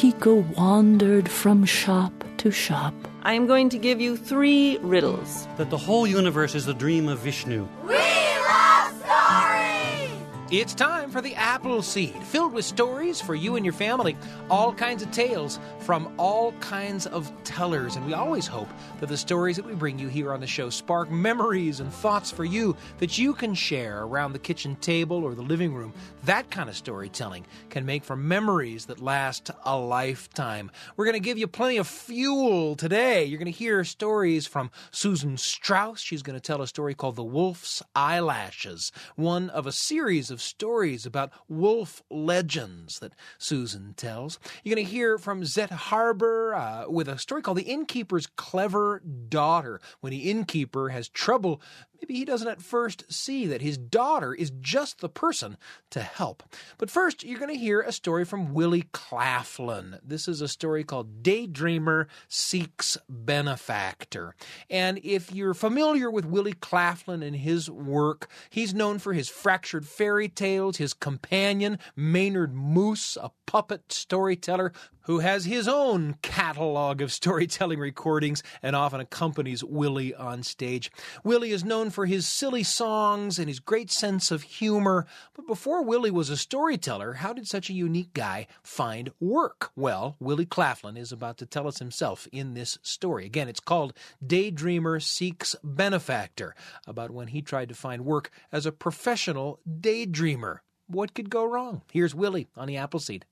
Kiko wandered from shop to shop. I am going to give you three riddles. That the whole universe is the dream of Vishnu. We love stories! It's time for the Apple Seed, filled with stories for you and your family. All kinds of tales from all kinds of tellers. And we always hope that the stories that we bring you here on the show spark memories and thoughts for you that you can share around the kitchen table or the living room. That kind of storytelling can make for memories that last a lifetime. We're going to give you plenty of fuel today. You're going to hear stories from Susan Strauss. She's going to tell a story called The Wolf's Eyelashes, one of a series of stories about wolf legends that Susan tells. You're going to hear from Zet Harbor uh, with a story called The Innkeeper's Clever Daughter. When the innkeeper has trouble Maybe he doesn't at first see that his daughter is just the person to help. But first, you're going to hear a story from Willie Claflin. This is a story called Daydreamer Seeks Benefactor. And if you're familiar with Willie Claflin and his work, he's known for his fractured fairy tales, his companion, Maynard Moose, a puppet storyteller who has his own catalog of storytelling recordings and often accompanies Willie on stage. Willie is known for his silly songs and his great sense of humor. But before Willie was a storyteller, how did such a unique guy find work? Well, Willie Claflin is about to tell us himself in this story. Again, it's called Daydreamer Seeks Benefactor, about when he tried to find work as a professional daydreamer. What could go wrong? Here's Willie on the Appleseed.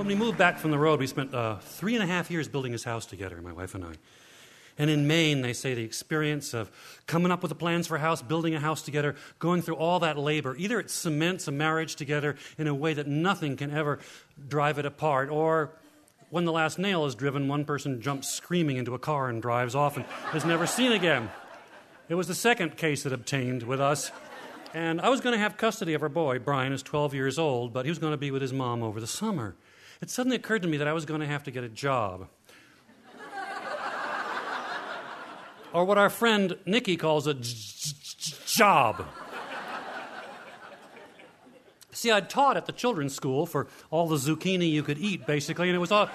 When we moved back from the road, we spent uh, three and a half years building this house together, my wife and I. And in Maine, they say the experience of coming up with the plans for a house, building a house together, going through all that labor, either it cements a marriage together in a way that nothing can ever drive it apart, or when the last nail is driven, one person jumps screaming into a car and drives off and is never seen again. It was the second case that obtained with us. And I was going to have custody of our boy. Brian is 12 years old, but he was going to be with his mom over the summer it suddenly occurred to me that I was going to have to get a job. or what our friend Nikki calls a job. See, I'd taught at the children's school for all the zucchini you could eat, basically, and it was all.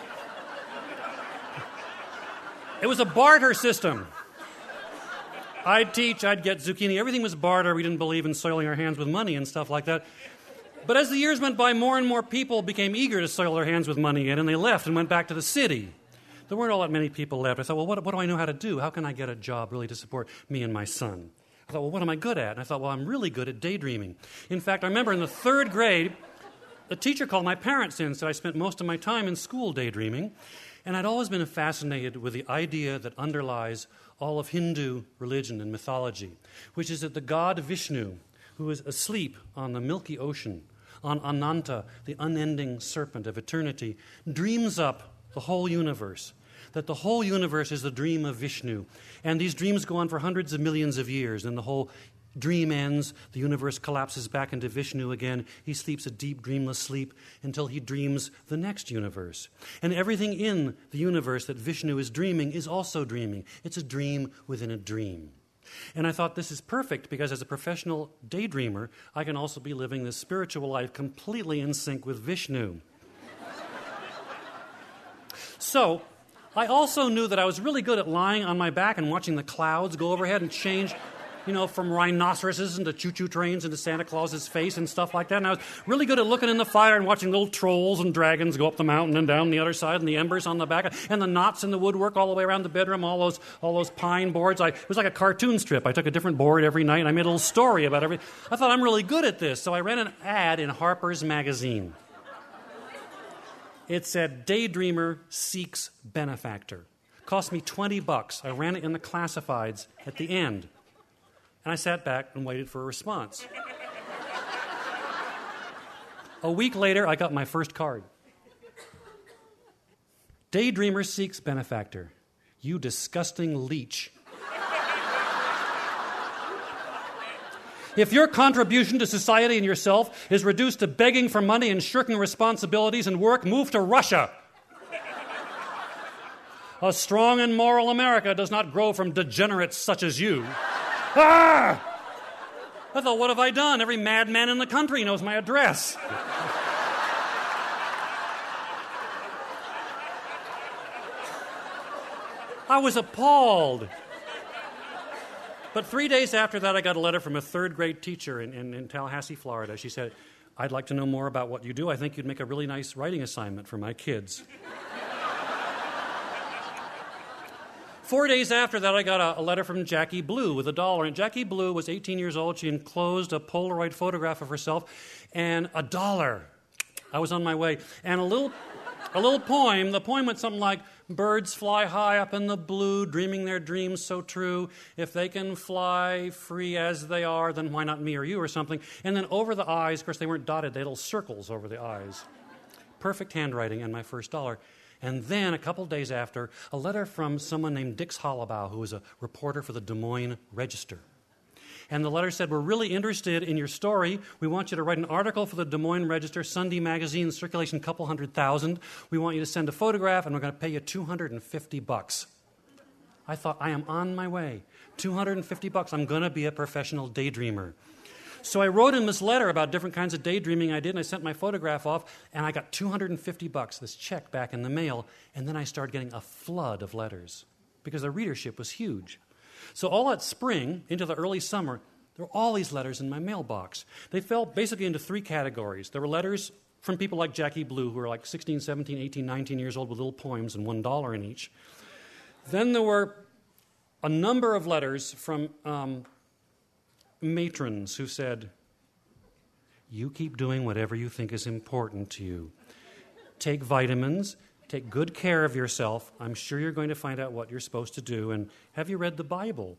It was a barter system. I'd teach, I'd get zucchini. Everything was barter. We didn't believe in soiling our hands with money and stuff like that. But as the years went by, more and more people became eager to soil their hands with money again, and they left and went back to the city. There weren't all that many people left. I thought, well, what, what do I know how to do? How can I get a job really to support me and my son? I thought, well, what am I good at? And I thought, well, I'm really good at daydreaming. In fact, I remember in the third grade, a teacher called my parents in said I spent most of my time in school daydreaming. And I'd always been fascinated with the idea that underlies all of Hindu religion and mythology, which is that the god Vishnu, who is asleep on the Milky Ocean, on Ananta, the unending serpent of eternity, dreams up the whole universe. That the whole universe is the dream of Vishnu. And these dreams go on for hundreds of millions of years, and the whole dream ends, the universe collapses back into Vishnu again. He sleeps a deep, dreamless sleep until he dreams the next universe. And everything in the universe that Vishnu is dreaming is also dreaming. It's a dream within a dream. And I thought this is perfect because as a professional daydreamer, I can also be living this spiritual life completely in sync with Vishnu. so, I also knew that I was really good at lying on my back and watching the clouds go overhead and change you know, from rhinoceroses into choo choo trains into Santa Claus's face and stuff like that. And I was really good at looking in the fire and watching little trolls and dragons go up the mountain and down the other side and the embers on the back and the knots in the woodwork all the way around the bedroom, all those, all those pine boards. I, it was like a cartoon strip. I took a different board every night and I made a little story about everything. I thought I'm really good at this. So I ran an ad in Harper's Magazine. It said, Daydreamer seeks benefactor. Cost me 20 bucks. I ran it in the classifieds at the end. And I sat back and waited for a response. a week later, I got my first card. Daydreamer seeks benefactor. You disgusting leech. If your contribution to society and yourself is reduced to begging for money and shirking responsibilities and work, move to Russia. A strong and moral America does not grow from degenerates such as you. Ah! I thought, what have I done? Every madman in the country knows my address. I was appalled. But three days after that, I got a letter from a third grade teacher in, in, in, Tallahassee, Florida. She said, I'd like to know more about what you do. I think you'd make a really nice writing assignment for my kids. Four days after that, I got a, a, letter from Jackie Blue with a dollar. And Jackie Blue was 18 years old. She enclosed a Polaroid photograph of herself and a dollar. I was on my way. And a little, a little poem. The poem went something like Birds fly high up in the blue, dreaming their dreams so true. If they can fly free as they are, then why not me or you or something? And then over the eyes, of course, they weren't dotted, they had little circles over the eyes. Perfect handwriting and my first dollar. And then, a couple days after, a letter from someone named Dix Hollabaugh, who was a reporter for the Des Moines Register. And the letter said, We're really interested in your story. We want you to write an article for the Des Moines Register, Sunday magazine, circulation couple hundred thousand. We want you to send a photograph, and we're going to pay you 250 bucks. I thought, I am on my way. 250 bucks. I'm going to be a professional daydreamer. So I wrote him this letter about different kinds of daydreaming I did, and I sent my photograph off, and I got 250 bucks, this check back in the mail, and then I started getting a flood of letters because the readership was huge. So all that spring into the early summer, there were all these letters in my mailbox. They fell basically into three categories. There were letters from people like Jackie Blue, who were like 16, 17, 18, 19 years old with little poems and $1 in each. Then there were a number of letters from um, matrons who said, You keep doing whatever you think is important to you. Take vitamins, take good care of yourself. I'm sure you're going to find out what you're supposed to do. And have you read the Bible?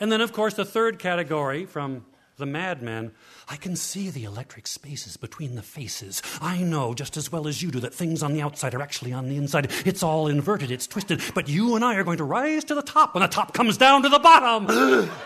and then, of course, the third category from the madman, I can see the electric spaces between the faces. I know just as well as you do that things on the outside are actually on the inside. It's all inverted, it's twisted, but you and I are going to rise to the top when the top comes down to the bottom.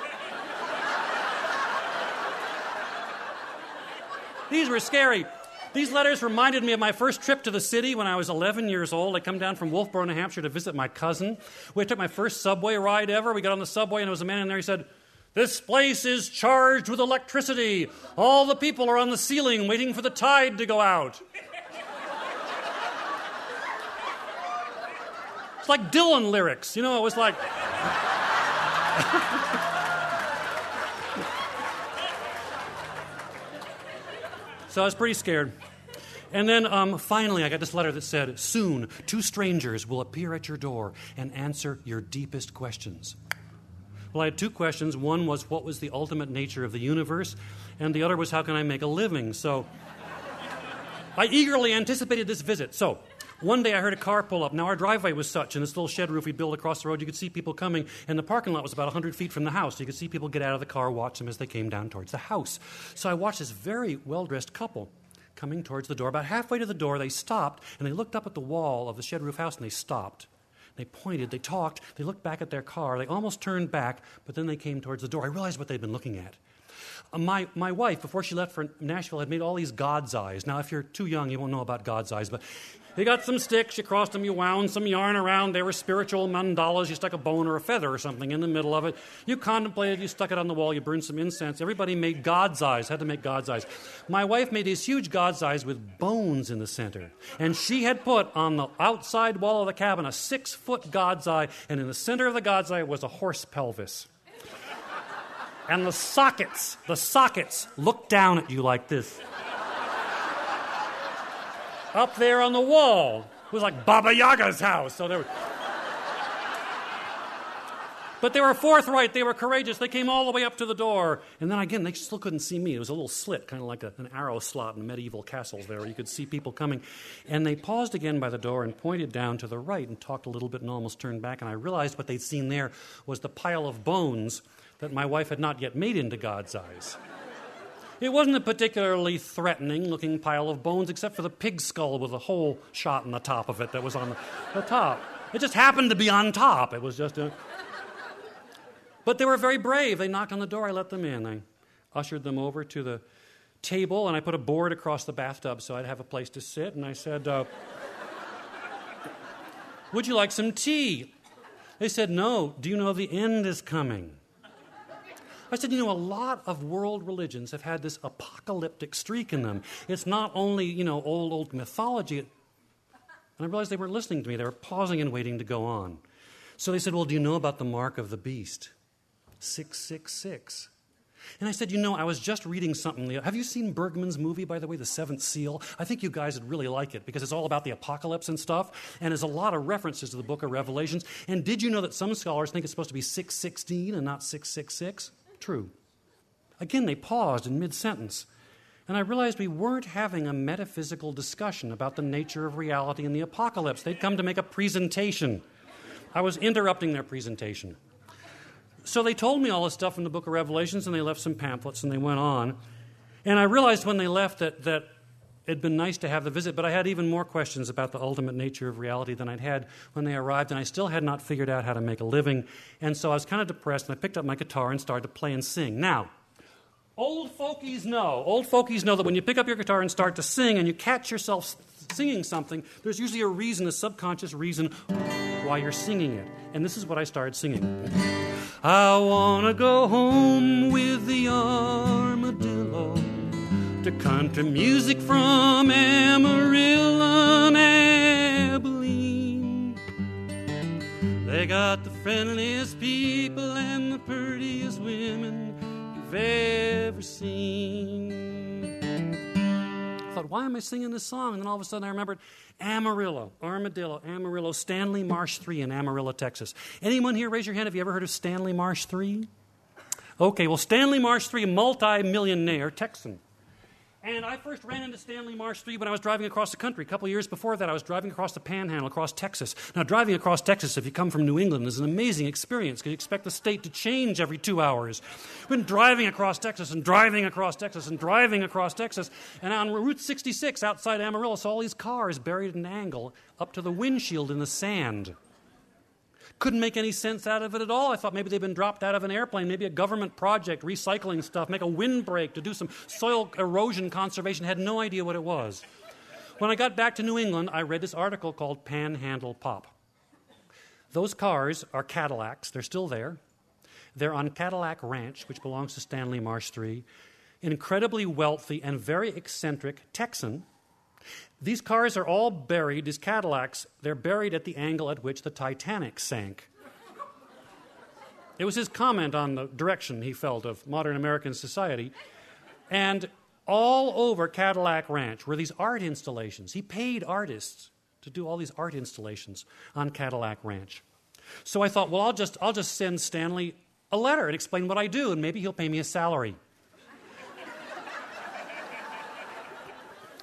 These were scary. These letters reminded me of my first trip to the city when I was 11 years old. I come down from Wolfeboro, New Hampshire to visit my cousin. We took my first subway ride ever. We got on the subway, and there was a man in there. He said, this place is charged with electricity. All the people are on the ceiling waiting for the tide to go out. It's like Dylan lyrics, you know, it was like. so I was pretty scared. And then um, finally, I got this letter that said, Soon, two strangers will appear at your door and answer your deepest questions. Well, I had two questions. One was, what was the ultimate nature of the universe? And the other was, how can I make a living? So I eagerly anticipated this visit. So one day I heard a car pull up. Now, our driveway was such, and this little shed roof we built across the road, you could see people coming, and the parking lot was about 100 feet from the house. You could see people get out of the car, watch them as they came down towards the house. So I watched this very well dressed couple coming towards the door. About halfway to the door, they stopped, and they looked up at the wall of the shed roof house, and they stopped. They pointed, they talked, they looked back at their car, they almost turned back, but then they came towards the door. I realized what they'd been looking at. Uh, my, my wife, before she left for Nashville, had made all these God's eyes. Now, if you're too young, you won't know about God's eyes, but you got some sticks, you crossed them, you wound some yarn around. They were spiritual mandalas. You stuck a bone or a feather or something in the middle of it. You contemplated, you stuck it on the wall, you burned some incense. Everybody made God's eyes, had to make God's eyes. My wife made these huge God's eyes with bones in the center. And she had put on the outside wall of the cabin a six foot God's eye, and in the center of the God's eye was a horse pelvis. And the sockets, the sockets looked down at you like this up there on the wall. It was like Baba Yaga's house. So there were... But they were forthright, they were courageous. They came all the way up to the door. And then again, they still couldn't see me. It was a little slit, kind of like a, an arrow slot in medieval castles there, where you could see people coming. And they paused again by the door and pointed down to the right and talked a little bit and almost turned back. And I realized what they'd seen there was the pile of bones that my wife had not yet made into God's eyes. It wasn't a particularly threatening looking pile of bones, except for the pig skull with a hole shot in the top of it that was on the, top. It just happened to be on top. It was just a. But they were very brave. They knocked on the door. I let them in. I ushered them over to the table, and I put a board across the bathtub so I'd have a place to sit. And I said, uh, Would you like some tea? They said, No. Do you know the end is coming? I said, you know, a lot of world religions have had this apocalyptic streak in them. It's not only, you know, old, old mythology. And I realized they weren't listening to me. They were pausing and waiting to go on. So they said, well, do you know about the mark of the beast? 666. And I said, You know, I was just reading something. Have you seen Bergman's movie, by the way, The Seventh Seal? I think you guys would really like it because it's all about the apocalypse and stuff, and there's a lot of references to the book of Revelations. And did you know that some scholars think it's supposed to be 616 and not 666? True. Again, they paused in mid sentence. And I realized we weren't having a metaphysical discussion about the nature of reality and the apocalypse. They'd come to make a presentation. I was interrupting their presentation. So they told me all this stuff in the book of Revelations, and they left some pamphlets, and they went on. And I realized when they left that, that it'd been nice to have the visit, but I had even more questions about the ultimate nature of reality than I'd had when they arrived, and I still had not figured out how to make a living. And so I was kind of depressed, and I picked up my guitar and started to play and sing. Now, old folkies know, old folkies know that when you pick up your guitar and start to sing and you catch yourself singing something, there's usually a reason, a subconscious reason why you're singing it. And this is what I started singing. I want to go home with the armadillo to country music from Amarillo and Abilene. They got the friendliest people and the prettiest women you've ever seen I thought, why am I singing this song? And then all of a sudden I remembered Amarillo, Armadillo, Amarillo, Stanley Marsh 3 in Amarillo, Texas. Anyone here raise your hand? Have you ever heard of Stanley Marsh 3? Okay, well, Stanley Marsh 3, multi-millionaire Texan. And I first ran into Stanley Marsh 3 when I was driving across the country. A couple years before that, I was driving across the panhandle, across Texas. Now, driving across Texas, if you come from New England, is an amazing experience because you expect the state to change every two hours. Been driving across Texas and driving across Texas and driving across Texas. And on Route 66 outside Amarillo, saw all these cars buried at an angle up to the windshield in the sand. Couldn't make any sense out of it at all. I thought maybe they'd been dropped out of an airplane, maybe a government project, recycling stuff, make a windbreak to do some soil erosion conservation. Had no idea what it was. When I got back to New England, I read this article called Panhandle Pop. Those cars are Cadillacs, they're still there. They're on Cadillac Ranch, which belongs to Stanley Marsh III. An incredibly wealthy and very eccentric Texan these cars are all buried, these Cadillacs, they're buried at the angle at which the Titanic sank. It was his comment on the direction he felt of modern American society. And all over Cadillac Ranch were these art installations. He paid artists to do all these art installations on Cadillac Ranch. So I thought, well, I'll just, I'll just send Stanley a letter and explain what I do, and maybe he'll pay me a salary.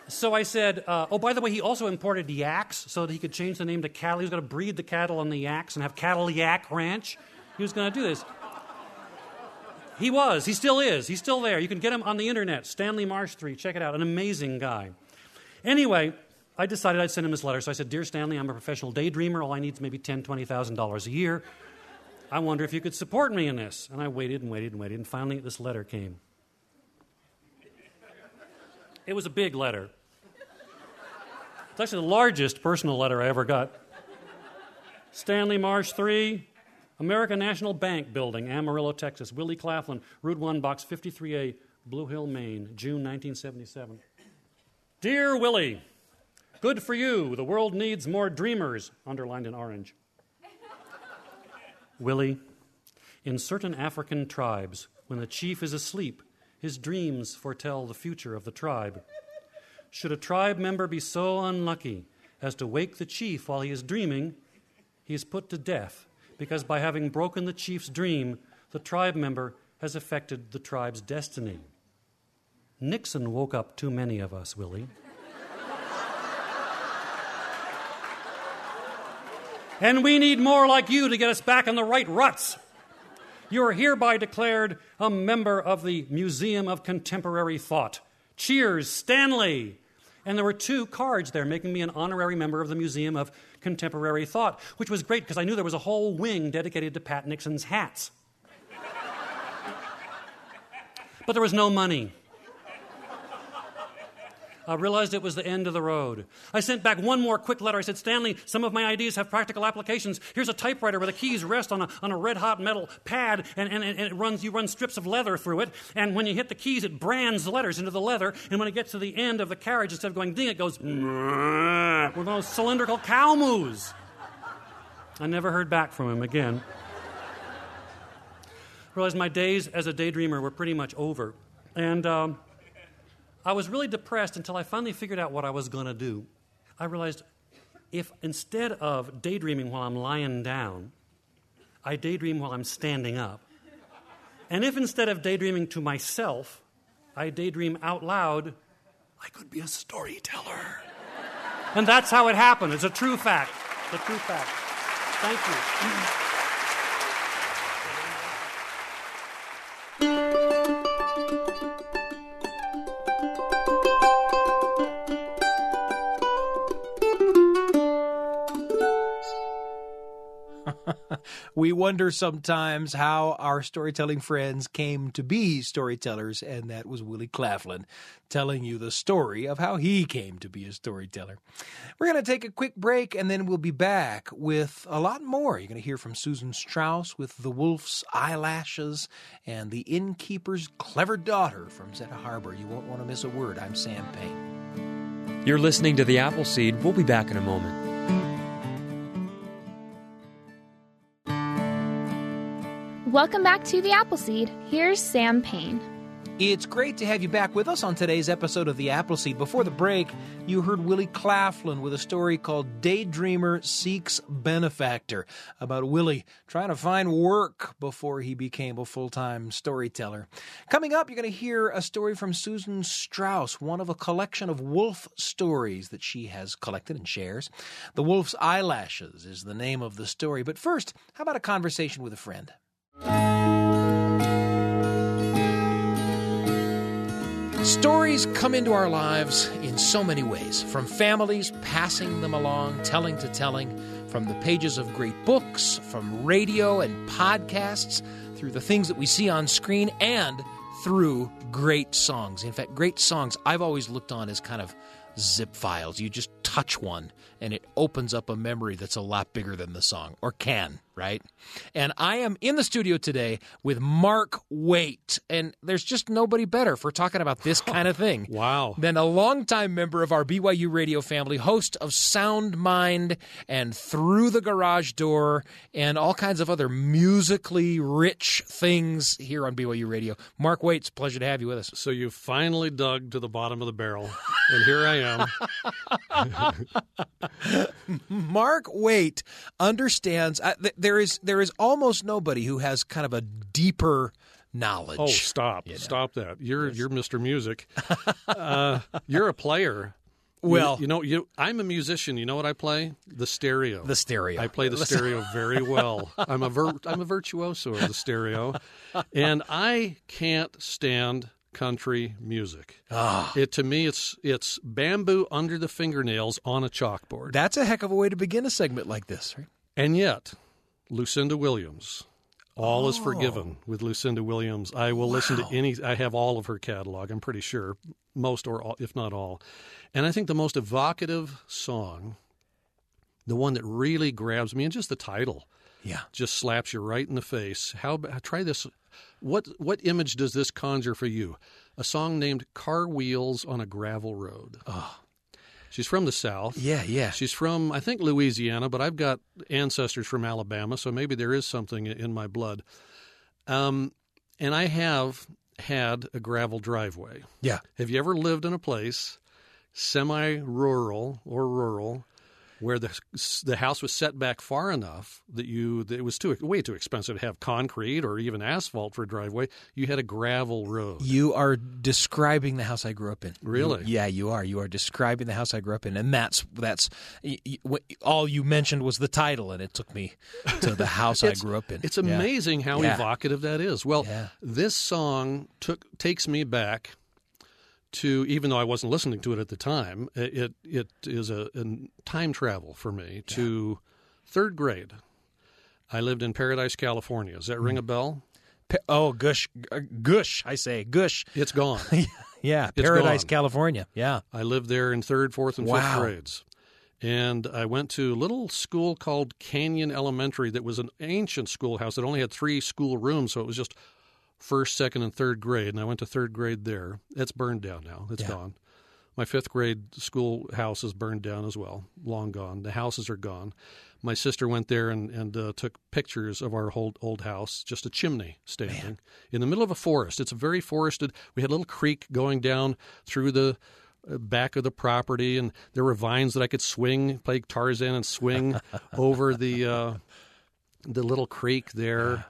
So I said, uh, oh, by the way, he also imported yaks so that he could change the name to cattle. He was going to breed the cattle on the yaks and have cattle yak ranch. He was going to do this. He was. He still is. He's still there. You can get him on the internet. Stanley Marsh 3. Check it out. An amazing guy. Anyway, I decided I'd send him his letter. So I said, Dear Stanley, I'm a professional daydreamer. All I need is maybe $10,000, $20,000 a year. I wonder if you could support me in this. And I waited and waited and waited. And finally, this letter came. It was a big letter. It's actually the largest personal letter I ever got. Stanley Marsh 3, American National Bank Building, Amarillo, Texas. Willie Claflin, Route 1, Box 53A, Blue Hill, Maine, June 1977. Dear Willie, good for you. The world needs more dreamers, underlined in orange. Willie, in certain African tribes, when the chief is asleep, his dreams foretell the future of the tribe. Should a tribe member be so unlucky as to wake the chief while he is dreaming, he is put to death because by having broken the chief's dream, the tribe member has affected the tribe's destiny. Nixon woke up too many of us, Willie. and we need more like you to get us back in the right ruts. You are hereby declared a member of the Museum of Contemporary Thought. Cheers, Stanley! And there were two cards there making me an honorary member of the Museum of Contemporary Thought, which was great because I knew there was a whole wing dedicated to Pat Nixon's hats. but there was no money. I realized it was the end of the road. I sent back one more quick letter. I said, Stanley, some of my ideas have practical applications. Here's a typewriter where the keys rest on a, on a red hot metal pad, and, and, and it runs, you run strips of leather through it. And when you hit the keys, it brands the letters into the leather. And when it gets to the end of the carriage, instead of going ding, it goes with those cylindrical cow moos. I never heard back from him again. Realized my days as a daydreamer were pretty much over. And um, I was really depressed until I finally figured out what I was going to do. I realized if instead of daydreaming while I'm lying down, I daydream while I'm standing up. And if instead of daydreaming to myself, I daydream out loud, I could be a storyteller. and that's how it happened. It's a true fact. It's a true fact. Thank you. We wonder sometimes how our storytelling friends came to be storytellers, and that was Willie Claflin telling you the story of how he came to be a storyteller. We're going to take a quick break, and then we'll be back with a lot more. You're going to hear from Susan Strauss with The Wolf's Eyelashes and The Innkeeper's Clever Daughter from Zeta Harbor. You won't want to miss a word. I'm Sam Payne. You're listening to The Appleseed. We'll be back in a moment. Welcome back to The Appleseed. Here's Sam Payne. It's great to have you back with us on today's episode of The Appleseed. Before the break, you heard Willie Claflin with a story called Daydreamer Seeks Benefactor about Willie trying to find work before he became a full time storyteller. Coming up, you're going to hear a story from Susan Strauss, one of a collection of wolf stories that she has collected and shares. The Wolf's Eyelashes is the name of the story. But first, how about a conversation with a friend? Stories come into our lives in so many ways from families passing them along, telling to telling, from the pages of great books, from radio and podcasts, through the things that we see on screen, and through great songs. In fact, great songs I've always looked on as kind of zip files. You just touch one and it opens up a memory that's a lot bigger than the song, or can, right? And I am in the studio today with Mark Waite, and there's just nobody better for talking about this kind of thing. wow. Than a longtime member of our BYU radio family, host of Sound Mind and Through the Garage Door, and all kinds of other musically rich things here on BYU radio. Mark Waite, it's a pleasure to have you with us. So you finally dug to the bottom of the barrel, and here I am. Mark Waite understands. Uh, th- there is there is almost nobody who has kind of a deeper knowledge. Oh, stop! You know? Stop that! You're yes. you're Mr. Music. uh, you're a player. Well, you, you, know, you, I'm a musician. You know what I play? The stereo. The stereo. I play the stereo very well. I'm a vir- I'm a virtuoso of the stereo, and I can't stand country music. Ah. It to me it's it's bamboo under the fingernails on a chalkboard. That's a heck of a way to begin a segment like this, right? And yet, Lucinda Williams. All oh. is forgiven with Lucinda Williams. I will wow. listen to any I have all of her catalog, I'm pretty sure, most or all, if not all. And I think the most evocative song, the one that really grabs me and just the title yeah. just slaps you right in the face. How try this what what image does this conjure for you? A song named "Car Wheels on a Gravel Road." Oh. She's from the South. Yeah, yeah. She's from I think Louisiana, but I've got ancestors from Alabama, so maybe there is something in my blood. Um, and I have had a gravel driveway. Yeah. Have you ever lived in a place semi-rural or rural where the the house was set back far enough that you that it was too way too expensive to have concrete or even asphalt for a driveway. You had a gravel road. You are describing the house I grew up in. Really? You, yeah, you are. You are describing the house I grew up in, and that's that's all you mentioned was the title, and it took me to the house I grew up in. It's amazing yeah. how yeah. evocative that is. Well, yeah. this song took takes me back to even though I wasn't listening to it at the time, it it is a, a time travel for me yeah. to third grade. I lived in Paradise, California. Does that ring a bell? Pe- oh, gush, uh, gush. I say gush. It's gone. Yeah, It's Paradise, gone. California. Yeah. I lived there in third, fourth, and fifth grades. And I went to a little school called Canyon Elementary that was an ancient schoolhouse that only had three school rooms, so it was just first, second, and third grade. And I went to third grade there. It's burned down now. It's Yeah. gone. My fifth grade schoolhouse is burned down as well, long gone. The houses are gone. My sister went there and, and uh, took pictures of our old, old house, just a chimney standing in the middle of a forest. It's very forested. We had a little creek going down through the uh, back of the property, and there were vines that I could swing, play Tarzan and swing over the uh, the little creek there.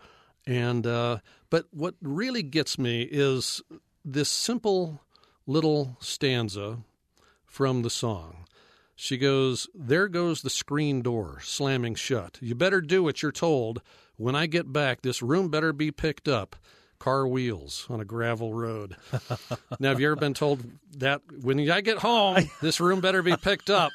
And uh, but what really gets me is this simple little stanza from the song. She goes, There goes the screen door slamming shut. You better do what you're told. When I get back, this room better be picked up. Car wheels on a gravel road. now, have you ever been told that when I get home, this room better be picked up?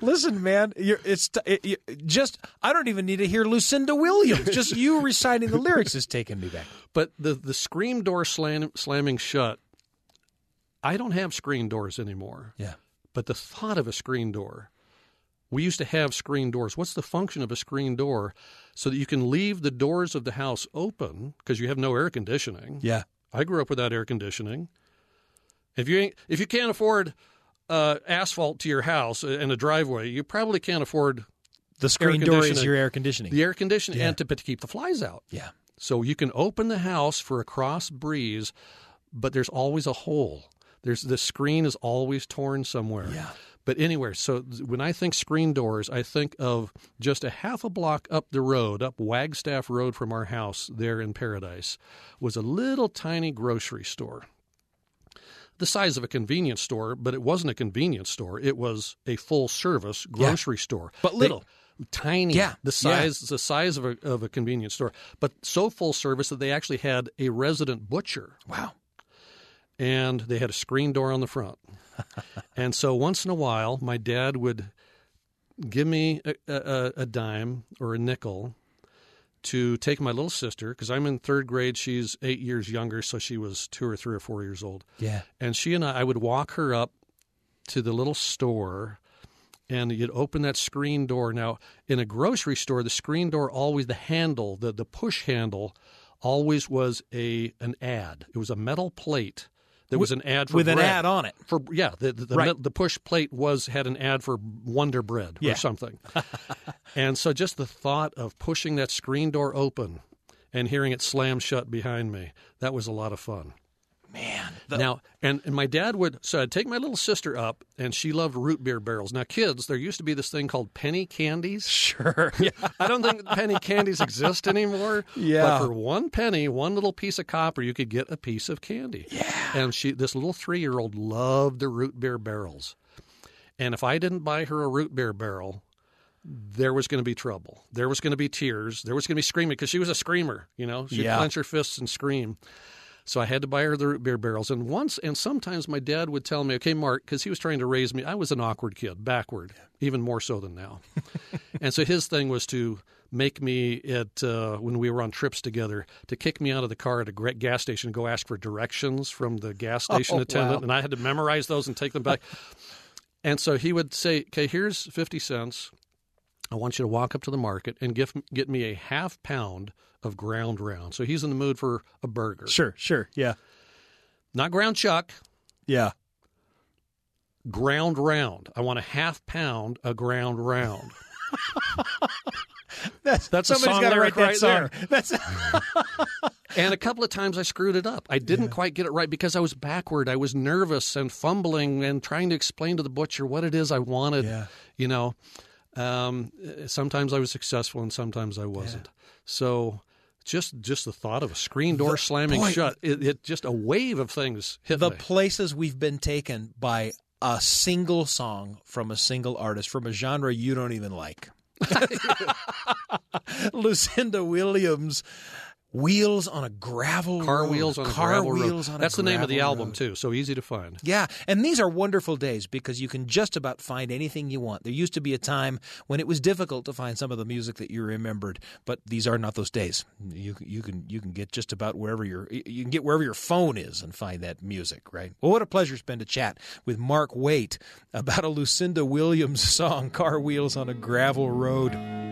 Listen, man, you're, it's t- it, you, just I don't even need to hear Lucinda Williams. Just you reciting the lyrics is taking me back. But the, the screen door slam, slamming shut, I don't have screen doors anymore. Yeah. But the thought of a screen door, we used to have screen doors. What's the function of a screen door? So that you can leave the doors of the house open because you have no air conditioning. Yeah. I grew up without air conditioning. If you ain't, if you can't afford uh, asphalt to your house and a driveway, you probably can't afford The screen door is your air conditioning. the air conditioning Yeah. and to, to keep the flies out. yeah. So you can open the house for a cross breeze, but there's always a hole. There's the screen is always torn somewhere. Yeah. But anywhere, so when I think screen doors, I think of just a half a block up the road, up Wagstaff Road from our house there in Paradise, was a little tiny grocery store. The size of a convenience store, but it wasn't a convenience store. It was a full service grocery store. But They- little. tiny. Yeah, The yeah. size the size of a of a convenience store, but so full service that they actually had a resident butcher Wow. and they had a screen door on the front. and so once in a while, my dad would give me a, a, a dime or a nickel to take my little sister because I'm in third grade. She's eight years younger, so she was two or three or four years old. Yeah. And she and I, I would walk her up to the little store and you'd open that screen door. Now, in a grocery store, the screen door always, the handle, the, the push handle, always was a an ad. It was a metal plate that was an ad for with an ad on it. For yeah, the the, the, Right. the push plate was had an ad for Wonder Bread Yeah. or something. and so just the thought of pushing that screen door open and hearing it slam shut behind me, that was a lot of fun. Man. now, and, and my dad would, so I'd take my little sister up, and she loved root beer barrels. Now, kids, there used to be this thing called penny candies. Sure. I don't think penny candies exist anymore. Yeah. But for one penny, one little piece of copper, you could get a piece of candy. Yeah. And she, this little three year old loved the root beer barrels. And if I didn't buy her a root beer barrel, there was going to be trouble. There was going to be tears. There was going to be screaming because she was a screamer. You know, she'd Yeah. clench her fists and scream. So I had to buy her the root beer barrels. And once, and sometimes my dad would tell me, okay, Mark, because he was trying to raise me. I was an awkward kid, backward, even more so than now. and so his thing was to make me at uh, when we were on trips together to kick me out of the car at a gas station and go ask for directions from the gas station Oh, attendant, wow. and I had to memorize those and take them back. and so he would say, "Okay, here's fifty cents. I want you to walk up to the market and give, get me a half pound of ground round." So he's in the mood for a burger, Sure. Sure. Yeah. not ground chuck, Yeah. ground round. I want a half pound of ground round. That's That's a song got to write lyric right song. That's And a couple of times I screwed it up. I didn't quite get it right because I was backward. I was nervous and fumbling and trying to explain to the butcher what it is I wanted. Yeah. You know, um, sometimes I was successful and sometimes I wasn't. So just just the thought of a screen door slamming boy, shut, it, it just a wave of things hit the me. places we've been taken by a single song from a single artist from a genre you don't even like. Lucinda Williams Wheels on a gravel Road. Car road. wheels on a gravel wheels road. That's the name of the album road. too. So easy to find. Yeah, and these are wonderful days because you can just about find anything you want. There used to be a time when it was difficult to find some of the music that you remembered, but these are not those days. You you can you can get just about wherever your you can get wherever your phone is and find that music, right? Well, what a pleasure it's been to chat with Mark Waite about a Lucinda Williams song, "Car Wheels on a Gravel Road."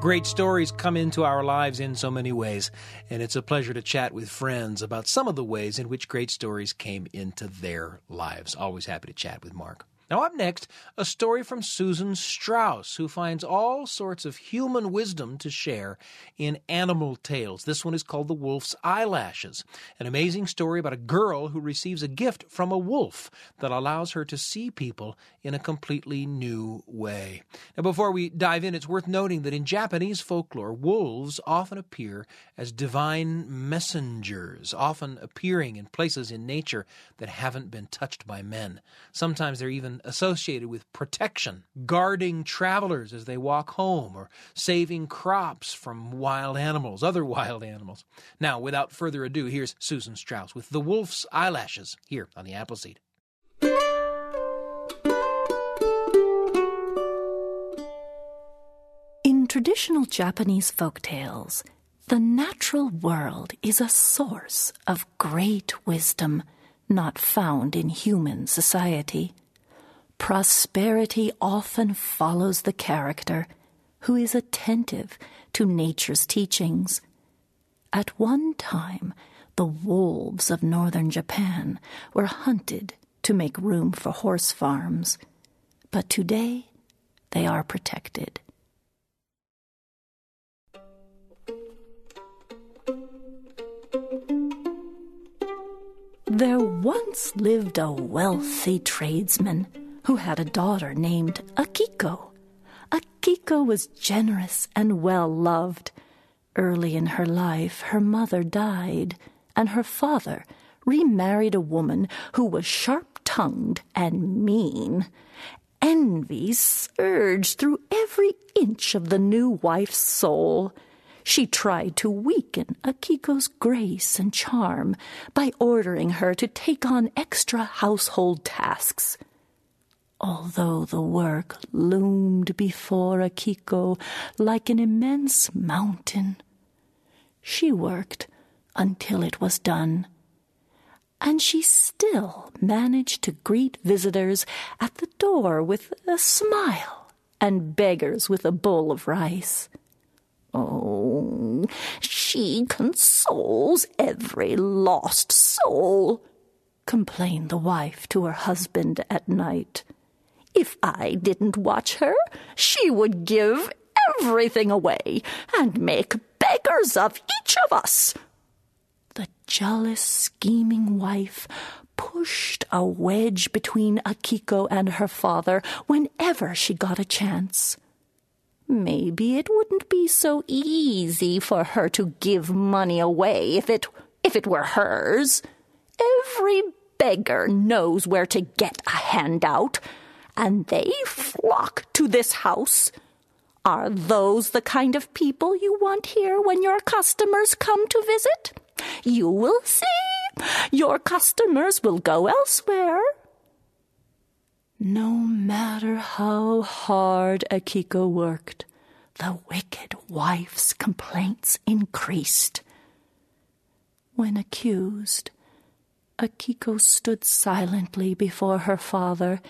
Great stories come into our lives in so many ways, and it's a pleasure to chat with friends about some of the ways in which great stories came into their lives. Always happy to chat with Mark. Now, up next, a story from Susan Strauss, who finds all sorts of human wisdom to share in animal tales. This one is called The Wolf's Eyelashes, an amazing story about a girl who receives a gift from a wolf that allows her to see people in a completely new way. Now, before we dive in, it's worth noting that in Japanese folklore, wolves often appear as divine messengers, often appearing in places in nature that haven't been touched by men. Sometimes they're even associated with protection, guarding travelers as they walk home, or saving crops from wild animals, other wild animals. Now, without further ado, here's Susan Strauss with The Wolf's Eyelashes here on the Appleseed. In traditional Japanese folk tales, the natural world is a source of great wisdom not found in human society. Prosperity often follows the character who is attentive to nature's teachings. At one time, the wolves of northern Japan were hunted to make room for horse farms, but today they are protected. There once lived a wealthy tradesman who had a daughter named Akiko. Akiko was generous and well loved. Early in her life, her mother died, and her father remarried a woman who was sharp tongued and mean. Envy surged through every inch of the new wife's soul. She tried to weaken Akiko's grace and charm by ordering her to take on extra household tasks. Although the work loomed before Akiko like an immense mountain, she worked until it was done. And she still managed to greet visitors at the door with a smile and beggars with a bowl of rice. Oh, she consoles every lost soul, complained the wife to her husband at night. If I didn't watch her, she would give everything away and make beggars of each of us. The jealous, scheming wife pushed a wedge between Akiko and her father whenever she got a chance. Maybe it wouldn't be so easy for her to give money away if it if it were hers. Every beggar knows where to get a handout, and they flock to this house. Are those the kind of people you want here when your customers come to visit? You will see. Your customers will go elsewhere. No matter how hard Akiko worked, the wicked wife's complaints increased. When accused, Akiko stood silently before her father,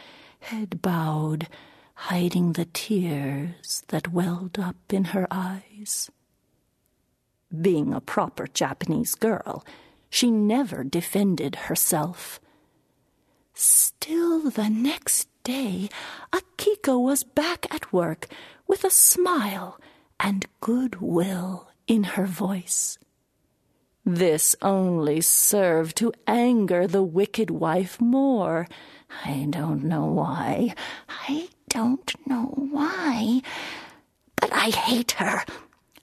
head bowed, hiding the tears that welled up in her eyes. Being a proper Japanese girl, she never defended herself. Still, the next day, Akiko was back at work with a smile and goodwill in her voice. This only served to anger the wicked wife more. I don't know why. I don't know why. But I hate her.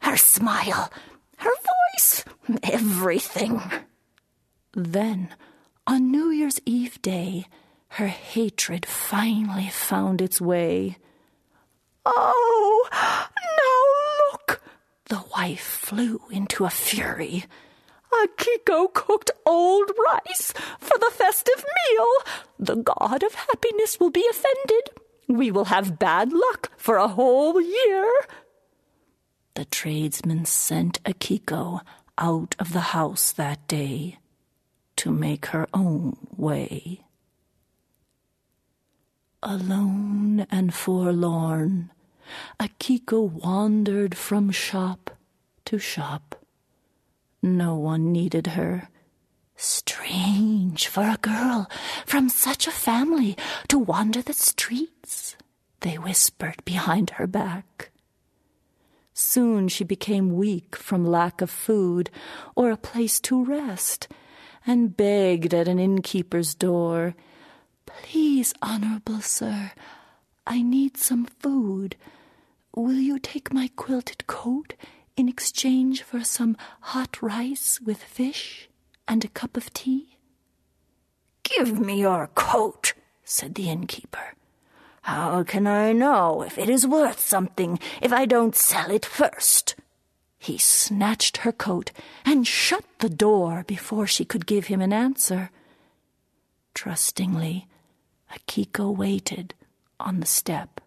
Her smile, her voice, everything. Then, on New Year's Eve day, her hatred finally found its way. Oh, now look! The wife flew into a fury. Akiko cooked old rice for the festive meal. The god of happiness will be offended. We will have bad luck for a whole year. The tradesman sent Akiko out of the house that day to make her own way. Alone and forlorn, Akiko wandered from shop to shop. No one needed her. Strange for a girl from such a family to wander the streets, they whispered behind her back. Soon she became weak from lack of food or a place to rest, and begged at an innkeeper's door, Please, honorable sir, I need some food. Will you take my quilted coat in exchange for some hot rice with fish and a cup of tea? Give me your coat, said the innkeeper. How can I know if it is worth something if I don't sell it first? He snatched her coat and shut the door before she could give him an answer. Trustingly, Akiko waited on the step.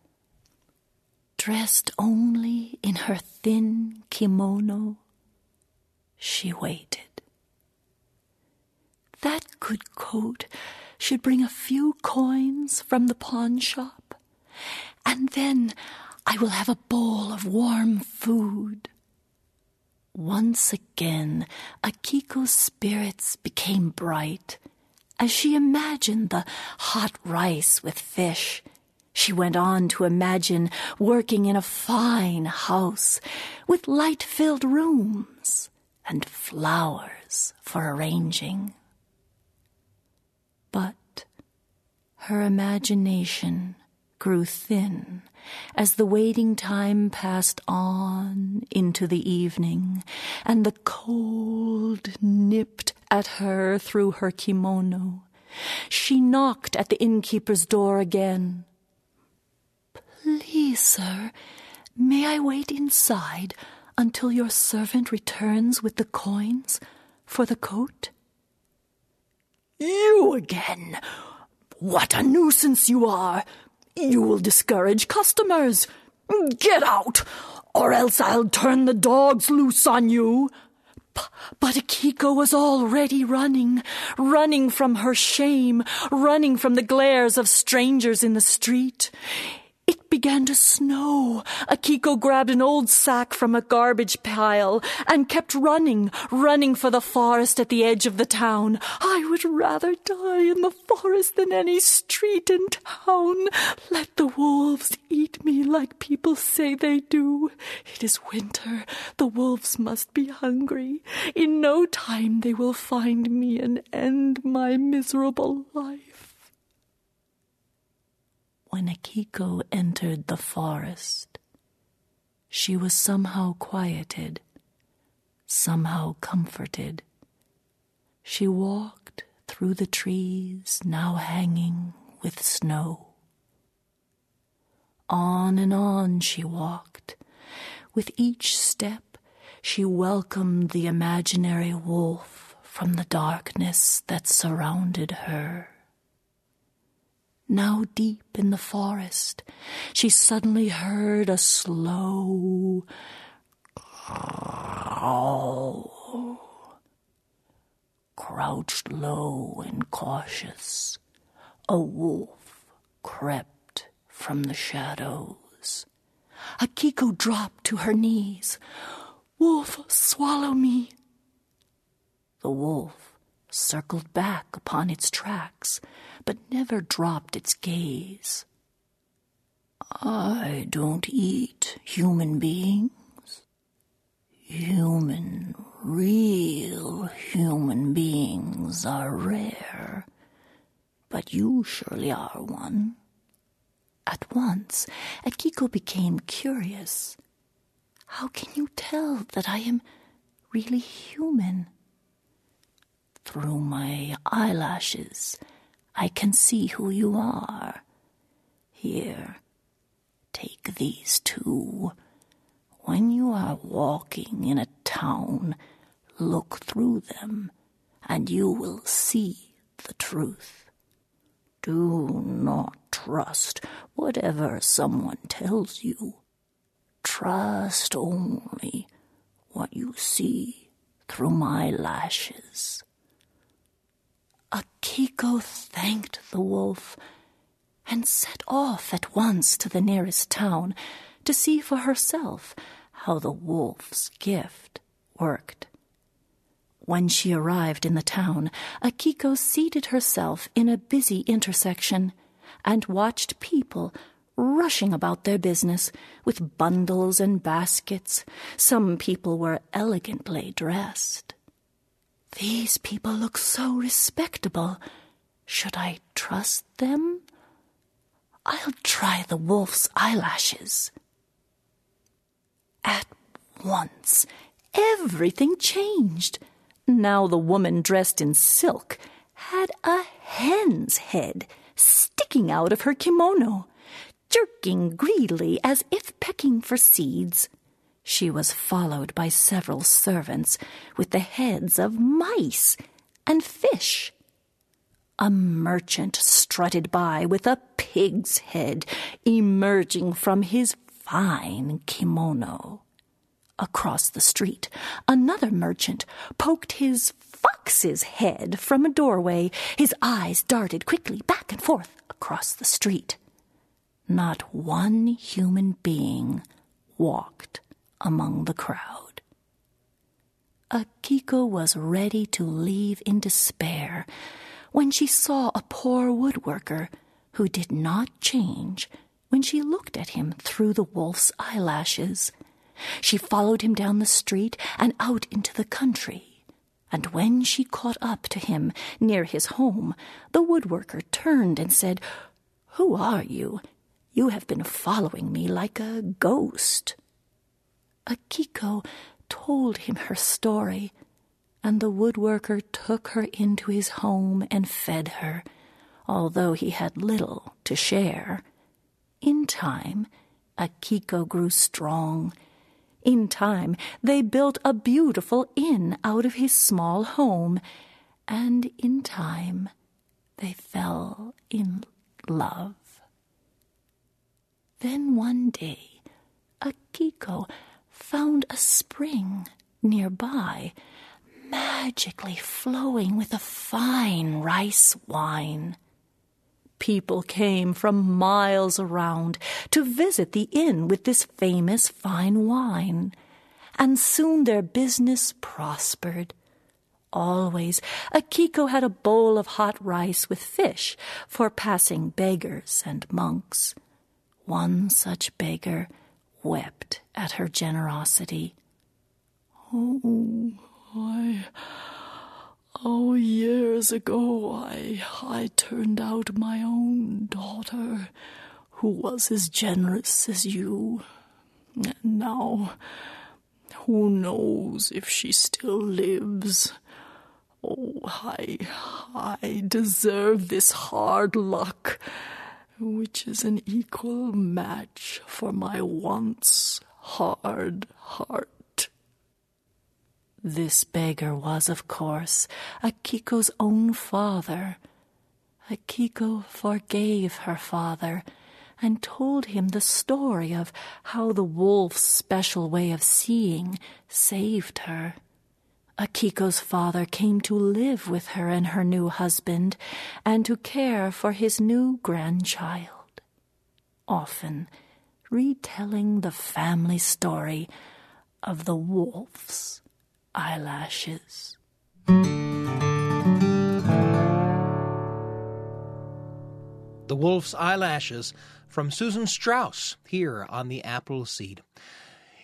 Dressed only in her thin kimono, she waited. That good coat should bring a few coins from the pawn shop, and then I will have a bowl of warm food. Once again, Akiko's spirits became bright as she imagined the hot rice with fish. She went on to imagine working in a fine house with light filled rooms and flowers for arranging. But her imagination grew thin as the waiting time passed on into the evening and the cold nipped at her through her kimono. She knocked at the innkeeper's door again. Sir, may I wait inside until your servant returns with the coins for the coat? You again! What a nuisance you are! You will discourage customers. Get out, or else I'll turn the dogs loose on you. But Akiko was already running, running from her shame, running from the glares of strangers in the street. It began to snow. Akiko grabbed an old sack from a garbage pile and kept running, running for the forest at the edge of the town. I would rather die in the forest than any street in town. Let the wolves eat me like people say they do. It is winter. The wolves must be hungry. In no time they will find me and end my miserable life. When Akiko entered the forest, she was somehow quieted, somehow comforted. She walked through the trees now hanging with snow. On and on she walked. With each step, she welcomed the imaginary wolf from the darkness that surrounded her. Now deep in the forest, she suddenly heard a slow growl. Crouched low and cautious, a wolf crept from the shadows. Akiko dropped to her knees. Wolf, swallow me. The wolf circled back upon its tracks, but never dropped its gaze. I don't eat human beings. Human, real human beings are rare, but you surely are one. At once, Akiko became curious. How can you tell that I am really human? Through my eyelashes, I can see who you are. Here, Take these two. When you are walking in a town, look through them, and you will see the truth. Do not trust whatever someone tells you. Trust only what you see through my lashes. Akiko thanked the wolf and set off at once to the nearest town to see for herself how the wolf's gift worked. When she arrived in the town, Akiko seated herself in a busy intersection and watched people rushing about their business with bundles and baskets. Some people were elegantly dressed. These people look so respectable. Should I trust them? I'll try the wolf's eyelashes. At once, everything changed. Now the woman dressed in silk had a hen's head sticking out of her kimono, jerking greedily as if pecking for seeds. She was followed by several servants with the heads of mice and fish. A merchant strutted by with a pig's head emerging from his fine kimono. Across the street, another merchant poked his fox's head from a doorway. His eyes darted quickly back and forth across the street. Not one human being walked among the crowd. Akiko was ready to leave in despair when she saw a poor woodworker who did not change when she looked at him through the wolf's eyelashes. She followed him down the street and out into the country. And when she caught up to him near his home, the woodworker turned and said, Who are you? You have been following me like a ghost. Akiko told him her story, and the woodworker took her into his home and fed her, although he had little to share. In time, Akiko grew strong. In time, they built a beautiful inn out of his small home, and in time, they fell in love. Then one day, Akiko found a spring nearby, magically flowing with a fine rice wine. People came from miles around to visit the inn with this famous fine wine, and soon their business prospered. Always, Akiko had a bowl of hot rice with fish for passing beggars and monks. One such beggar wept at her generosity. Oh, I. Oh, years ago I, I turned out my own daughter, who was as generous as you. And now, who knows if she still lives? Oh, I, I deserve this hard luck, which is an equal match for my once hard heart. This beggar was, of course, Akiko's own father. Akiko forgave her father and told him the story of how the wolf's special way of seeing saved her. Akiko's father came to live with her and her new husband and to care for his new grandchild. Often, retelling the family story of the wolf's eyelashes. The Wolf's Eyelashes from Susan Strauss here on the Apple Seed.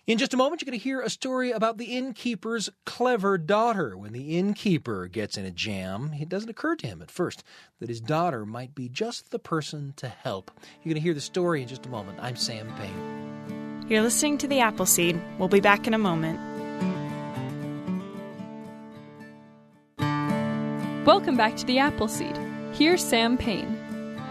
In just a moment, you're going to hear a story about the innkeeper's clever daughter. When the innkeeper gets in a jam, it doesn't occur to him at first that his daughter might be just the person to help. You're going to hear the story in just a moment. I'm Sam Payne. You're listening to the Appleseed. We'll be back in a moment. Welcome back to the Appleseed. Here's Sam Payne.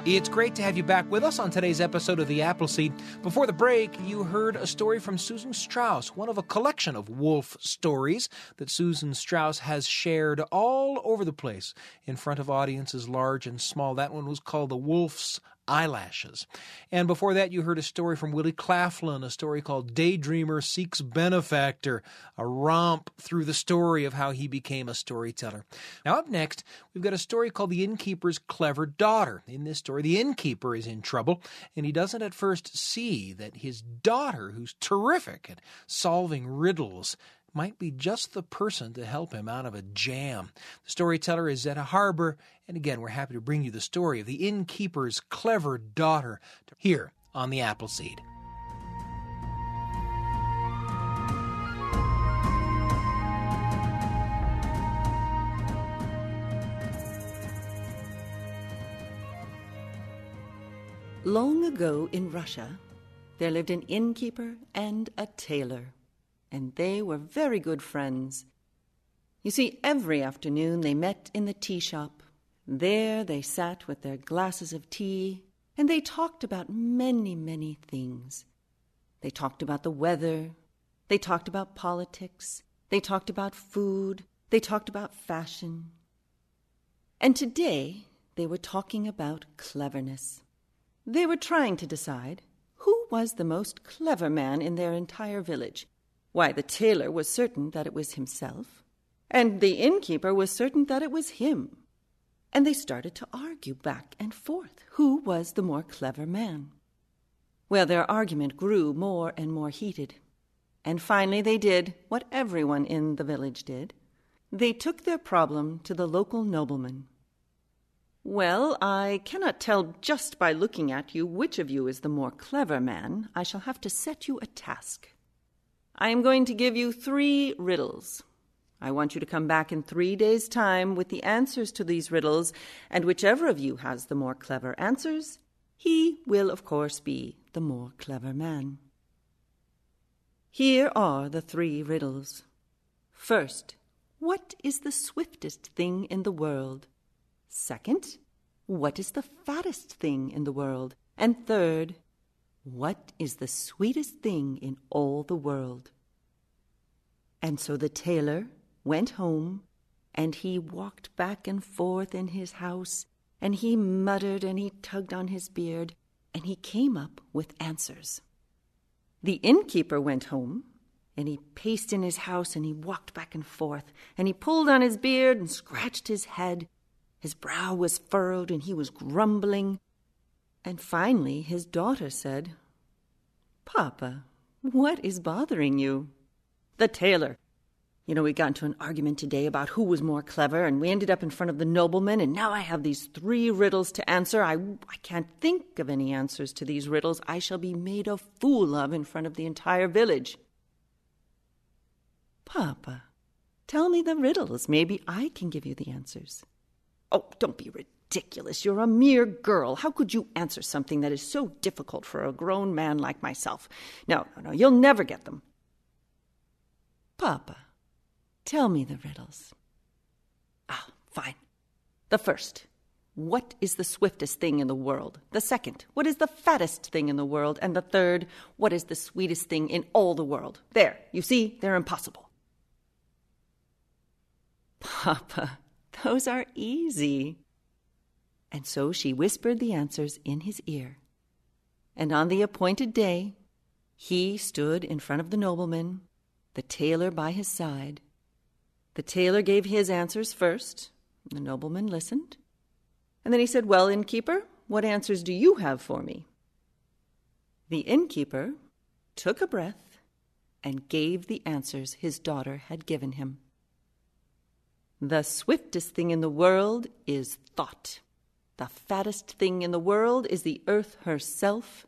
It's great to have you back with us on today's episode of The Appleseed. Before the break, you heard a story from Susan Strauss, one of a collection of wolf stories that Susan Strauss has shared all over the place in front of audiences large and small. That one was called The Wolf's eyelashes. And before that, you heard a story from Willie Claflin, a story called Daydreamer Seeks Benefactor, a romp through the story of how he became a storyteller. Now, up next, we've got a story called The Innkeeper's Clever Daughter. In this story, the innkeeper is in trouble, and he doesn't at first see that his daughter, who's terrific at solving riddles, might be just the person to help him out of a jam. The storyteller is Zetta Harbor, and again, we're happy to bring you the story of the innkeeper's clever daughter here on the Appleseed. Long ago in Russia, there lived an innkeeper and a tailor and they were very good friends. You see, every afternoon they met in the tea shop. There they sat with their glasses of tea, and they talked about many, many things. They talked about the weather, they talked about politics, they talked about food, they talked about fashion. And today they were talking about cleverness. They were trying to decide who was the most clever man in their entire village why, the tailor was certain that it was himself, and the innkeeper was certain that it was him. And they started to argue back and forth who was the more clever man. Well, their argument grew more and more heated. And finally, they did what everyone in the village did they took their problem to the local nobleman. Well, I cannot tell just by looking at you which of you is the more clever man. I shall have to set you a task. I am going to give you three riddles. I want you to come back in three days' time with the answers to these riddles, and whichever of you has the more clever answers, he will, of course, be the more clever man. Here are the three riddles. First, what is the swiftest thing in the world? Second, what is the fattest thing in the world? And third, what is the sweetest thing in all the world? And so the tailor went home, and he walked back and forth in his house, and he muttered and he tugged on his beard, and he came up with answers. The innkeeper went home, and he paced in his house, and he walked back and forth, and he pulled on his beard and scratched his head. His brow was furrowed, and he was grumbling. And finally his daughter said, Papa, what is bothering you? The tailor. You know, we got into an argument today about who was more clever, and we ended up in front of the nobleman, and now I have these three riddles to answer. I, I can't think of any answers to these riddles. I shall be made a fool of in front of the entire village. Papa, tell me the riddles. Maybe I can give you the answers. Oh, don't be ridiculous ridiculous. You're a mere girl. How could you answer something that is so difficult for a grown man like myself? No, no, no, you'll never get them. Papa, tell me the riddles. Ah, fine. The first. What is the swiftest thing in the world? The second, what is the fattest thing in the world? And the third, what is the sweetest thing in all the world? There, you see, they're impossible. Papa, those are easy. And so she whispered the answers in his ear. And on the appointed day, he stood in front of the nobleman, the tailor by his side. The tailor gave his answers first. The nobleman listened. And then he said, Well, innkeeper, what answers do you have for me? The innkeeper took a breath and gave the answers his daughter had given him. The swiftest thing in the world is thought. The fattest thing in the world is the earth herself,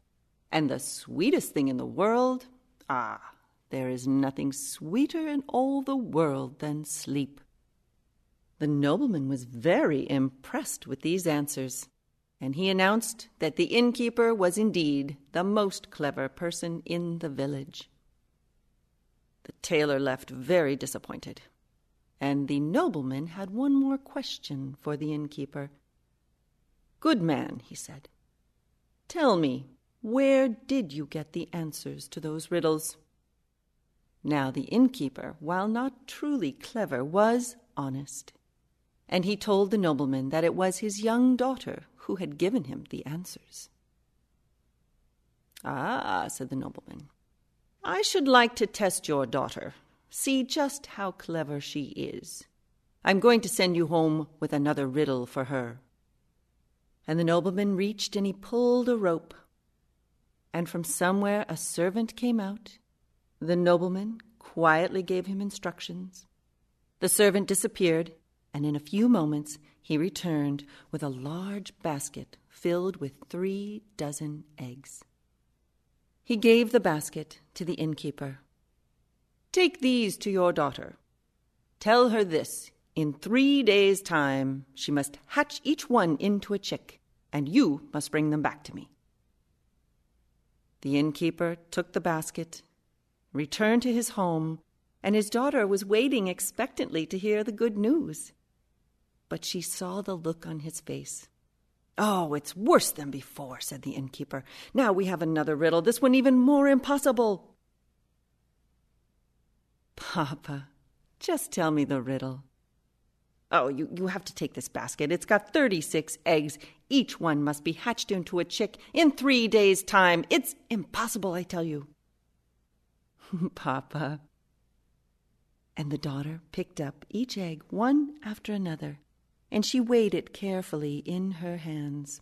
and the sweetest thing in the world, ah, there is nothing sweeter in all the world than sleep. The nobleman was very impressed with these answers, and he announced that the innkeeper was indeed the most clever person in the village. The tailor left very disappointed, and the nobleman had one more question for the innkeeper. Good man, he said, tell me, where did you get the answers to those riddles? Now the innkeeper, while not truly clever, was honest, and he told the nobleman that it was his young daughter who had given him the answers. Ah, said the nobleman, I should like to test your daughter, see just how clever she is. I'm going to send you home with another riddle for her. And the nobleman reached and he pulled a rope. And from somewhere a servant came out. The nobleman quietly gave him instructions. The servant disappeared, and in a few moments he returned with a large basket filled with three dozen eggs. He gave the basket to the innkeeper. Take these to your daughter. Tell her this in three days' time she must hatch each one into a chick, and you must bring them back to me. The innkeeper took the basket, returned to his home, and his daughter was waiting expectantly to hear the good news. But she saw the look on his face. Oh, it's worse than before, said the innkeeper. Now we have another riddle, this one even more impossible. Papa, just tell me the riddle. Oh, you, you have to take this basket. It's got 36 eggs. Each one must be hatched into a chick in three days' time. It's impossible, I tell you. Papa. And the daughter picked up each egg one after another and she weighed it carefully in her hands.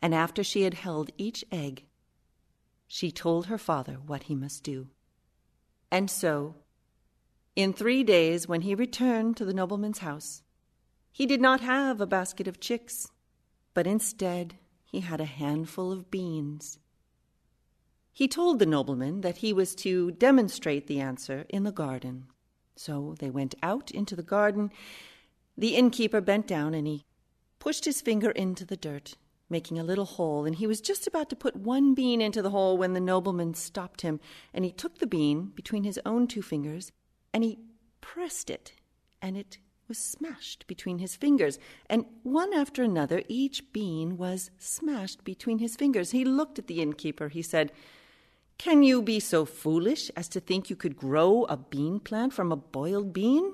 And after she had held each egg, she told her father what he must do. And so, in three days, when he returned to the nobleman's house, he did not have a basket of chicks, but instead he had a handful of beans. He told the nobleman that he was to demonstrate the answer in the garden. So they went out into the garden the innkeeper bent down and he pushed his finger into the dirt, making a little hole, and he was just about to put one bean into the hole when the nobleman stopped him, and he took the bean between his own two fingers and he pressed it, and it was smashed between his fingers, and one after another each bean was smashed between his fingers. He looked at the innkeeper. He said, Can you be so foolish as to think you could grow a bean plant from a boiled bean?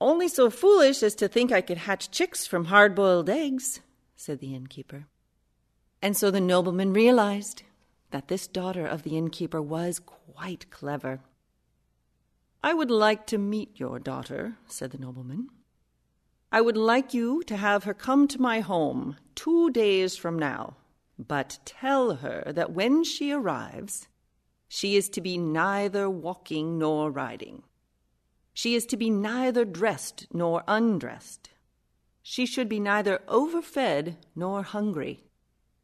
Only so foolish as to think I could hatch chicks from hard boiled eggs, said the innkeeper. And so the nobleman realized that this daughter of the innkeeper was quite clever. I would like to meet your daughter, said the nobleman. I would like you to have her come to my home two days from now, but tell her that when she arrives, she is to be neither walking nor riding. She is to be neither dressed nor undressed. She should be neither overfed nor hungry,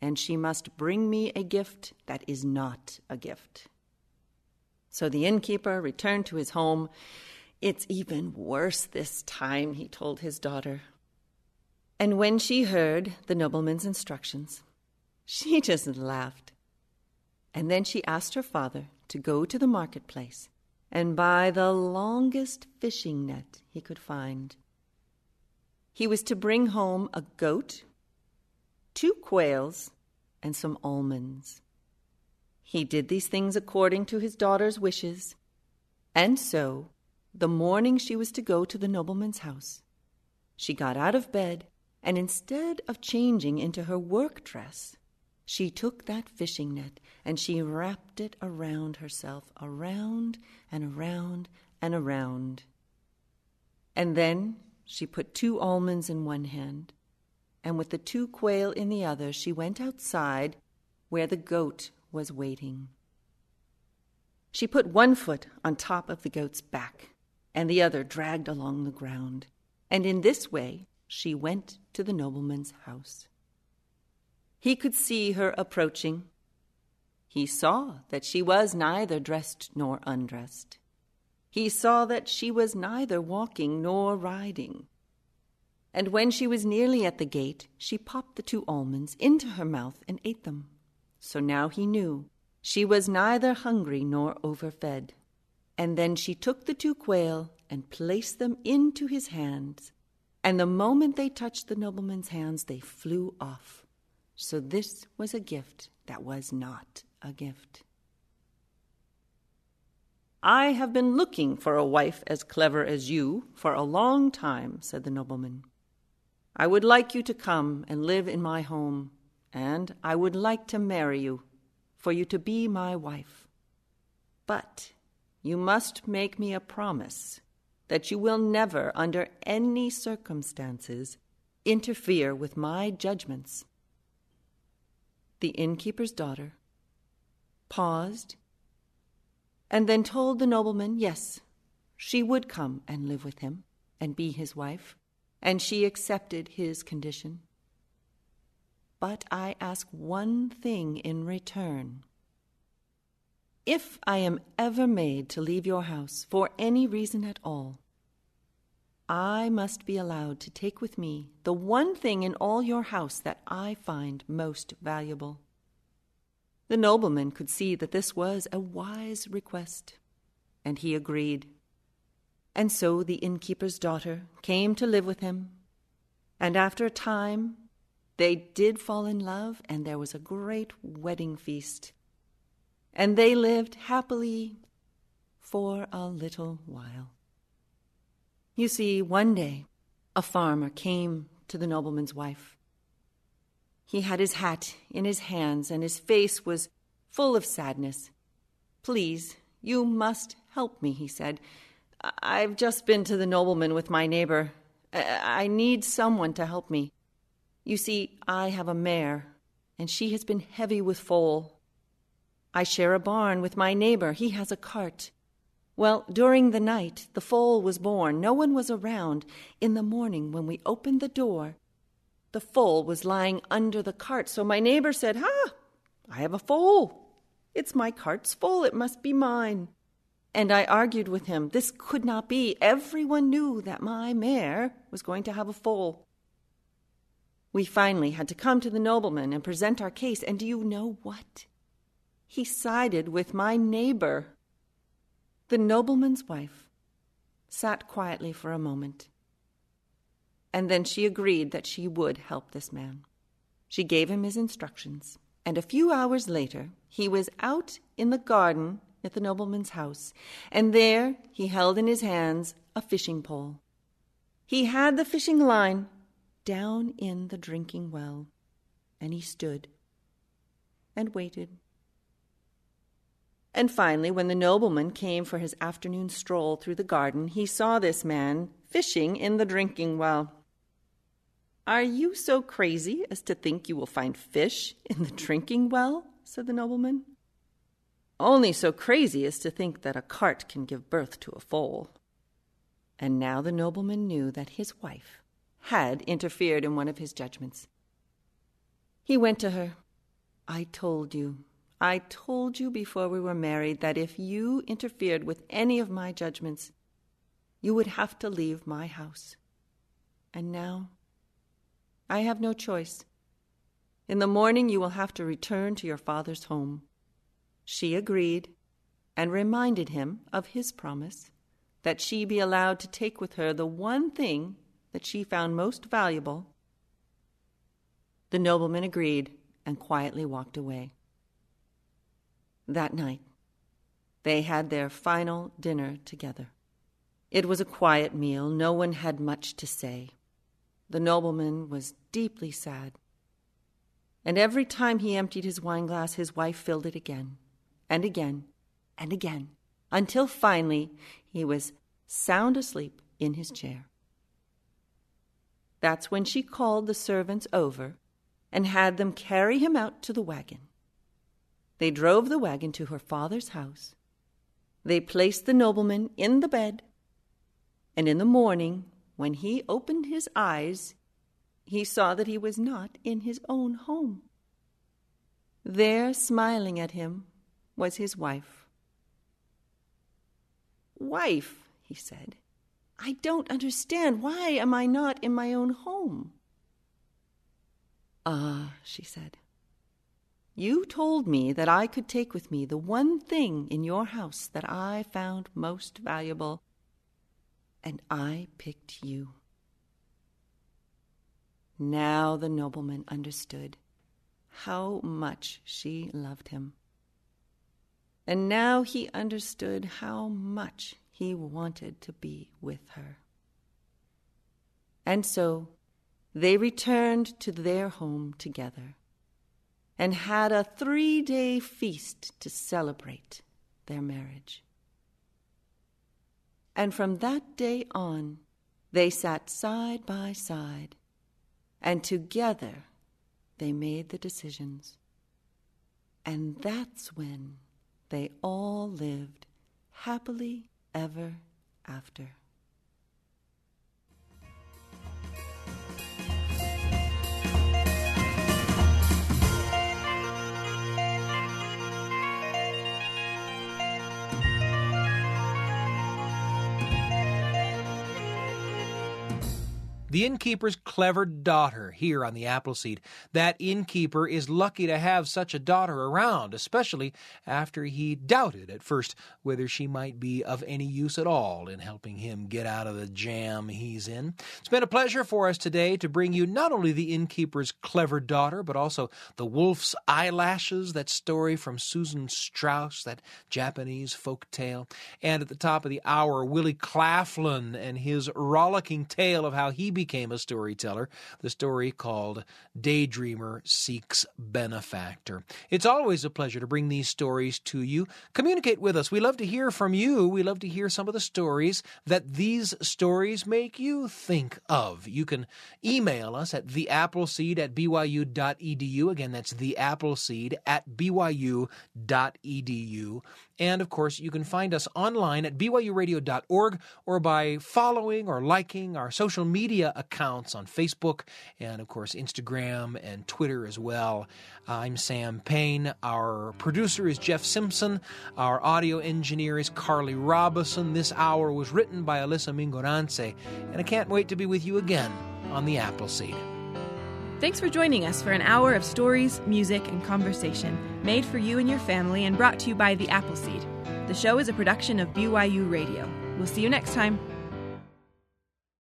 and she must bring me a gift that is not a gift. So the innkeeper returned to his home. It's even worse this time, he told his daughter. And when she heard the nobleman's instructions, she just laughed. And then she asked her father to go to the marketplace and buy the longest fishing net he could find. He was to bring home a goat, two quails, and some almonds. He did these things according to his daughter's wishes, and so, the morning she was to go to the nobleman's house, she got out of bed, and instead of changing into her work dress, she took that fishing net and she wrapped it around herself, around and around and around. And then she put two almonds in one hand, and with the two quail in the other, she went outside where the goat was waiting. She put one foot on top of the goat's back, and the other dragged along the ground, and in this way she went to the nobleman's house. He could see her approaching. He saw that she was neither dressed nor undressed. He saw that she was neither walking nor riding. And when she was nearly at the gate, she popped the two almonds into her mouth and ate them. So now he knew she was neither hungry nor overfed. And then she took the two quail and placed them into his hands, and the moment they touched the nobleman's hands, they flew off. So this was a gift that was not a gift. I have been looking for a wife as clever as you for a long time, said the nobleman. I would like you to come and live in my home, and I would like to marry you, for you to be my wife. But you must make me a promise that you will never, under any circumstances, interfere with my judgments. The innkeeper's daughter paused and then told the nobleman yes, she would come and live with him and be his wife, and she accepted his condition. But I ask one thing in return. If I am ever made to leave your house for any reason at all, I must be allowed to take with me the one thing in all your house that I find most valuable. The nobleman could see that this was a wise request, and he agreed. And so the innkeeper's daughter came to live with him, and after a time they did fall in love, and there was a great wedding feast and they lived happily for a little while. You see, one day a farmer came to the nobleman's wife. He had his hat in his hands, and his face was full of sadness. Please, you must help me, he said. I've just been to the nobleman with my neighbor. I need someone to help me. You see, I have a mare, and she has been heavy with foal, I share a barn with my neighbor. He has a cart. Well, during the night, the foal was born. No one was around. In the morning, when we opened the door, the foal was lying under the cart. So my neighbor said, Ha! I have a foal. It's my cart's full. It must be mine. And I argued with him. This could not be. Everyone knew that my mare was going to have a foal. We finally had to come to the nobleman and present our case. And do you know what? he sided with my neighbor. The nobleman's wife sat quietly for a moment, and then she agreed that she would help this man. She gave him his instructions, and a few hours later he was out in the garden at the nobleman's house, and there he held in his hands a fishing pole. He had the fishing line down in the drinking well, and he stood and waited and finally, when the nobleman came for his afternoon stroll through the garden, he saw this man fishing in the drinking well. Are you so crazy as to think you will find fish in the drinking well? said the nobleman. Only so crazy as to think that a cart can give birth to a foal. And now the nobleman knew that his wife had interfered in one of his judgments. He went to her. I told you, I told you before we were married that if you interfered with any of my judgments, you would have to leave my house. And now, I have no choice. In the morning, you will have to return to your father's home. She agreed and reminded him of his promise that she be allowed to take with her the one thing that she found most valuable. The nobleman agreed and quietly walked away. That night, they had their final dinner together. It was a quiet meal. No one had much to say. The nobleman was deeply sad. And every time he emptied his wine glass, his wife filled it again, and again, and again, until finally he was sound asleep in his chair. That's when she called the servants over and had them carry him out to the wagon. They drove the wagon to her father's house. They placed the nobleman in the bed, and in the morning, when he opened his eyes, he saw that he was not in his own home. There, smiling at him, was his wife. Wife, he said, I don't understand. Why am I not in my own home? Ah, she said, you told me that I could take with me the one thing in your house that I found most valuable, and I picked you. Now the nobleman understood how much she loved him. And now he understood how much he wanted to be with her. And so they returned to their home together and had a three day feast to celebrate their marriage. And from that day on, they sat side by side, and together they made the decisions. And that's when they all lived happily ever after. The innkeeper's clever daughter here on the Appleseed. That innkeeper is lucky to have such a daughter around, especially after he doubted at first whether she might be of any use at all in helping him get out of the jam he's in. It's been a pleasure for us today to bring you not only the innkeeper's clever daughter, but also the wolf's eyelashes, that story from Susan Strauss, that Japanese folk tale. And at the top of the hour, Willie Claflin and his rollicking tale of how he became a storyteller, the story called Daydreamer Seeks Benefactor. It's always a pleasure to bring these stories to you. Communicate with us. We love to hear from you. We love to hear some of the stories that these stories make you think of. You can email us at theappleseed at byu.edu. Again, that's theappleseed at byu.edu. And of course, you can find us online at byuradio.org or by following or liking our social media accounts on Facebook and, of course, Instagram and Twitter as well. I'm Sam Payne. Our producer is Jeff Simpson. Our audio engineer is Carly Robison. This hour was written by Alyssa Mingorance. And I can't wait to be with you again on the Appleseed. Thanks for joining us for an hour of stories, music, and conversation made for you and your family and brought to you by The Appleseed. The show is a production of BYU Radio. We'll see you next time.